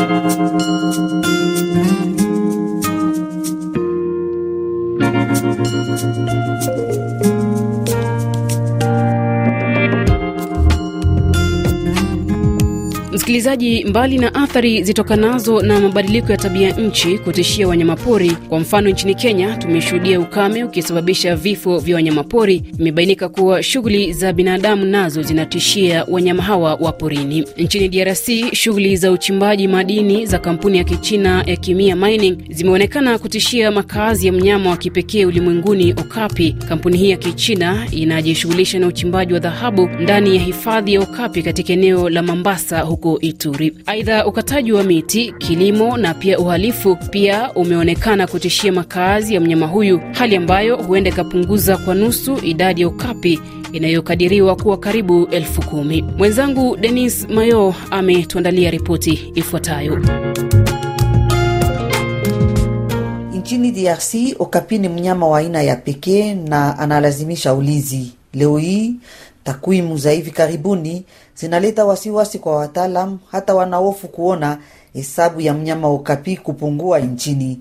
Thank you. Msikilizaji, mbali na athari zitokanazo na mabadiliko ya tabia nchi kutishia wanyamapori, kwa mfano nchini Kenya tumeshuhudia ukame ukisababisha vifo vya wanyamapori. Imebainika kuwa shughuli za binadamu nazo zinatishia wanyama hawa wa porini. Nchini DRC, shughuli za uchimbaji madini za kampuni ya Kichina ya Kimia Mining zimeonekana kutishia makazi ya mnyama wa kipekee ulimwenguni Okapi. Kampuni hii ya Kichina inajishughulisha na uchimbaji wa dhahabu ndani ya hifadhi ya Okapi katika eneo la Mambasa huko Ituri. Aidha, ukataji wa miti, kilimo na pia uhalifu pia umeonekana kutishia makazi ya mnyama huyu, hali ambayo huenda ikapunguza kwa nusu idadi ya ukapi inayokadiriwa kuwa karibu elfu kumi. Mwenzangu Denis Mayo ametuandalia ripoti ifuatayo. Nchini DRC, Okapi ni mnyama wa aina ya pekee na analazimisha ulinzi. Leo hii takwimu za hivi karibuni zinaleta wasiwasi kwa wataalam, hata wanaofu kuona hesabu ya mnyama Okapi kupungua nchini,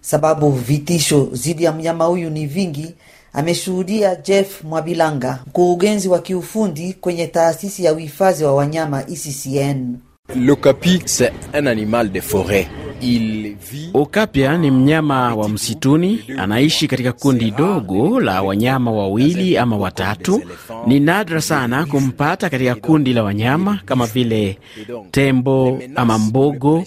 sababu vitisho dhidi ya mnyama huyu ni vingi. Ameshuhudia Jeff Mwabilanga, mkurugenzi wa kiufundi kwenye taasisi ya uhifadhi wa wanyama ECCN. L'okapi c'est un animal de forêt. Okapia ni mnyama wa msituni, anaishi katika kundi dogo la wanyama wawili ama watatu. Ni nadra sana kumpata katika kundi la wanyama kama vile tembo ama mbogo.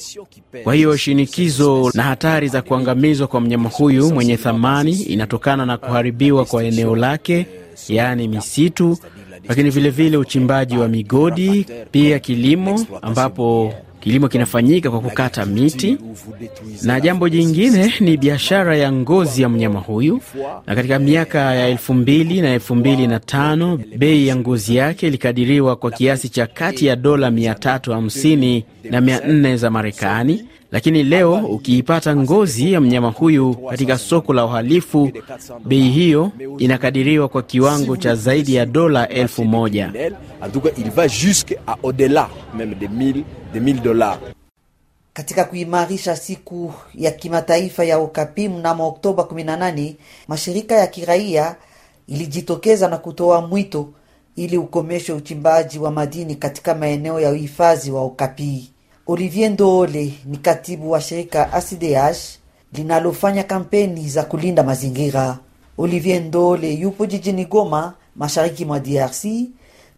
Kwa hiyo shinikizo na hatari za kuangamizwa kwa mnyama huyu mwenye thamani inatokana na kuharibiwa kwa eneo lake, yaani misitu, lakini vilevile vile uchimbaji wa migodi, pia kilimo ambapo kilimo kinafanyika kwa kukata miti, na jambo jingine ni biashara ya ngozi ya mnyama huyu. Na katika miaka ya elfu mbili na elfu mbili na tano bei ya ngozi yake ilikadiriwa kwa kiasi cha kati ya dola 350 na 400 za Marekani, lakini leo ukiipata ngozi ya mnyama huyu katika soko la uhalifu, bei hiyo inakadiriwa kwa kiwango cha zaidi ya dola elfu moja. En tout cas, il va jusqu'à au-delà même de 1000 de 1000 dollars. Katika kuimarisha siku ya kimataifa ya Okapi mnamo Oktoba 18, mashirika ya kiraia ilijitokeza na kutoa mwito ili ukomeshe uchimbaji wa madini katika maeneo ya uhifadhi wa Okapi. Olivier Ndoole ni katibu wa shirika ACDH linalofanya kampeni za kulinda mazingira. Olivier Ndole yupo jijini Goma, mashariki mwa DRC.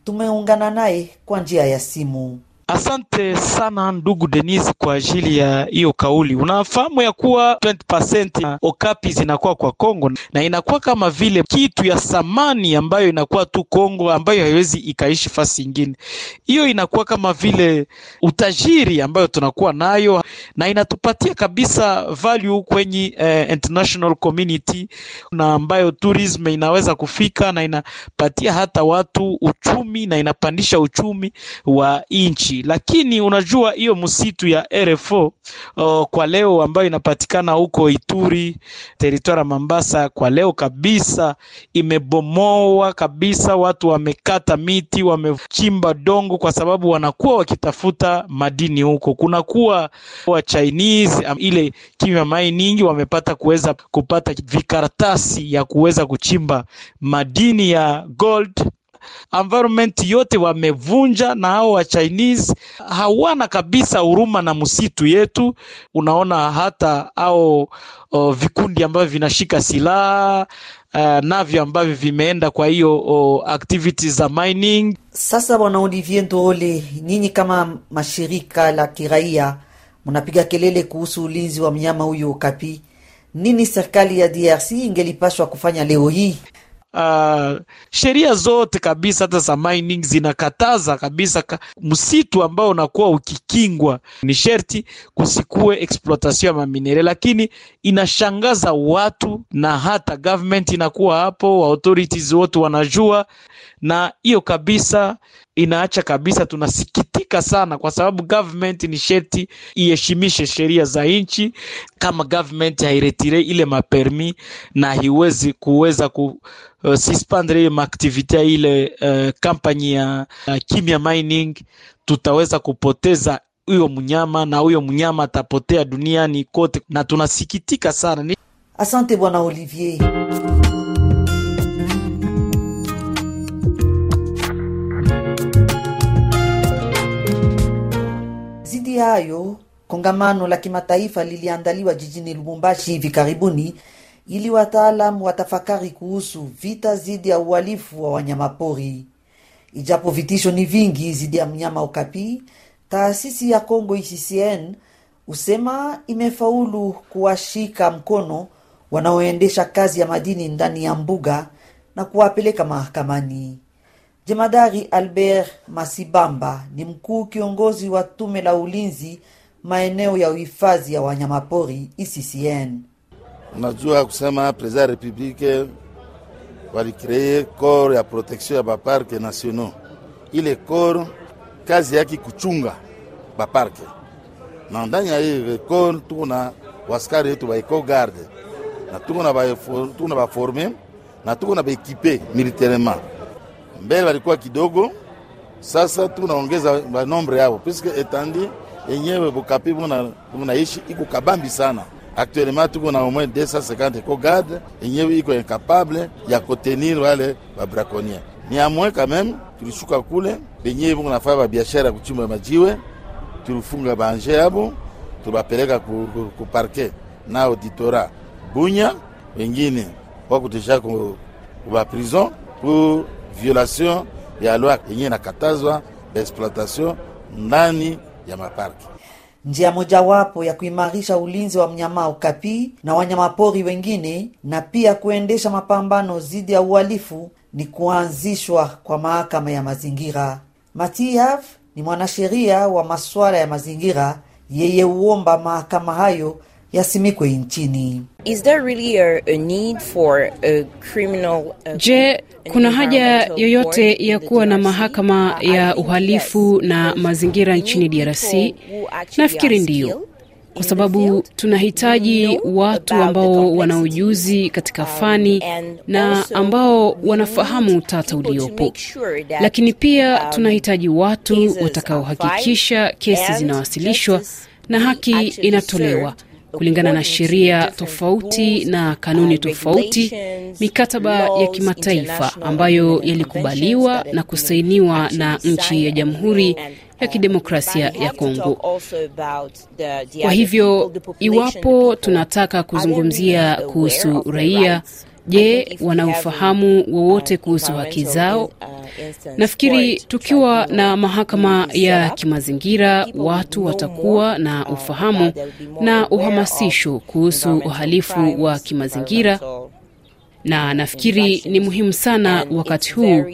Tumeungana naye kwa njia ya simu. Asante sana ndugu Denis kwa ajili ya hiyo kauli. Unafahamu ya kuwa 20% ya okapi zinakuwa kwa Kongo na inakuwa kama vile kitu ya samani ambayo inakuwa tu Kongo, ambayo haiwezi ikaishi fasi ingine. Hiyo inakuwa kama vile utajiri ambayo tunakuwa nayo na inatupatia kabisa value kwenye eh, international community na ambayo tourism inaweza kufika na inapatia hata watu uchumi na inapandisha uchumi wa nchi lakini unajua hiyo msitu ya RFO uh, kwa leo ambayo inapatikana huko Ituri teritwari ya Mambasa, kwa leo kabisa imebomoa kabisa. Watu wamekata miti, wamechimba dongo, kwa sababu wanakuwa wakitafuta madini huko. Kunakuwa wa Chinese ile kimya mai nyingi wamepata kuweza kupata vikaratasi ya kuweza kuchimba madini ya gold environment yote wamevunja, na hao wa Chinese hawana kabisa huruma na msitu yetu. Unaona hata hao o, vikundi ambavyo vinashika silaha uh, navyo ambavyo vimeenda kwa hiyo activities za mining. Sasa bwana Olivier Ndoole, nyinyi kama mashirika la kiraia mnapiga kelele kuhusu ulinzi wa mnyama huyu Okapi, nini serikali ya DRC ingelipashwa kufanya leo hii? Uh, sheria zote kabisa hata za mining zinakataza kabisa ka, msitu ambao unakuwa ukikingwa ni sherti kusikue exploitation ya maminere, lakini inashangaza watu na hata government inakuwa hapo, authorities wote wanajua, na hiyo kabisa inaacha kabisa, tunasikitika sana kwa sababu government ni sheti iheshimishe sheria za nchi. Kama government hairetire ile mapermi na hiwezi kuweza ku uh, suspendre ile maaktivite ile uh, kampani ya uh, kimya mining, tutaweza kupoteza huyo mnyama na huyo mnyama atapotea duniani kote, na tunasikitika sana. Asante bwana Olivier. Hayo, kongamano la kimataifa liliandaliwa jijini Lubumbashi hivi karibuni ili wataalam watafakari kuhusu vita dhidi ya uhalifu wa wanyamapori. Ijapo vitisho ni vingi dhidi ya mnyama Okapi, taasisi ya Kongo ICCN husema imefaulu kuwashika mkono wanaoendesha kazi ya madini ndani ya mbuga na kuwapeleka mahakamani. Jemadari Albert Masibamba ni mkuu kiongozi wa tume la ulinzi maeneo ya uhifadhi ya wanyamapori ICCN. Unajua kusema president ya republike walikree corps ya protection ya baparke nationaux. Ile corps kazi yake kuchunga baparke, na ndani ya ile corps tuko na waskari wetu ba eco garde na tuko na baforme na tuko na baekipe militairement. Mbele walikuwa kidogo, sasa tunaongeza banombre yao piske etandi yenyewe Bukapi munaishi iko kabambi sana. Actuellement tuko na omwe moins 250 eco garde yenyewe iko incapable ya kotenir wale babrakonia. Ni amwe quand tulishuka kule benyewe bungu nafanya babiashara ya kuchimba majiwe, tulifunga banje yabo, tubapeleka ku, ku, ku parquet. Na auditora Bunya, wengine wakutesha ku, ku ba prison violation ya loi yenye nakatazwa exploitation ndani ya maparki. Njia mojawapo ya kuimarisha ulinzi wa mnyama Okapi na wanyamapori wengine na pia kuendesha mapambano dhidi ya uhalifu ni kuanzishwa kwa mahakama ya mazingira. Matiav ni mwanasheria wa masuala ya mazingira, yeye huomba mahakama hayo yasimikwe nchini. Is there really a, a need for a criminal, a, Je, kuna haja yoyote ya kuwa na mahakama ya uhalifu na mazingira nchini DRC? Nafikiri ndiyo, kwa sababu tunahitaji watu ambao wana ujuzi katika um, fani na ambao wanafahamu utata uliopo, lakini pia um, tunahitaji watu watakaohakikisha kesi zinawasilishwa na haki inatolewa served kulingana na sheria tofauti na kanuni tofauti, mikataba ya kimataifa ambayo yalikubaliwa na kusainiwa na nchi ya Jamhuri ya uh, Kidemokrasia ya Kongo. Kwa hivyo iwapo tunataka kuzungumzia kuhusu raia, je, wana ufahamu wowote uh, kuhusu haki zao? uh, Nafikiri tukiwa na mahakama ya kimazingira, watu watakuwa na uh, ufahamu na uhamasisho kuhusu uhalifu wa kimazingira, na nafikiri ni muhimu sana wakati huu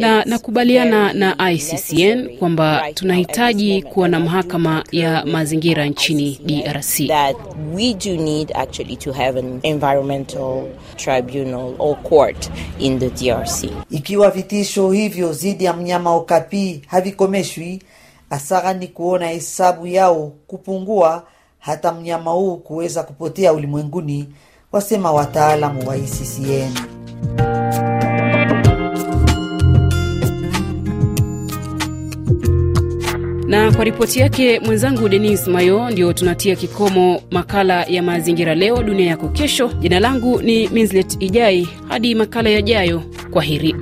na nakubaliana na ICCN kwamba tunahitaji kuwa na mahakama ya mazingira nchini DRC. we do need actually to have an environmental tribunal or court in the DRC. Ikiwa vitisho hivyo dhidi ya mnyama Okapi havikomeshwi, asara ni kuona hesabu yao kupungua, hata mnyama huu kuweza kupotea ulimwenguni, wasema wataalamu wa ICCN. Na kwa ripoti yake mwenzangu Denis Mayo, ndio tunatia kikomo makala ya mazingira leo dunia yako kesho. Jina langu ni Minslet Ijai, hadi makala yajayo, kwa heri.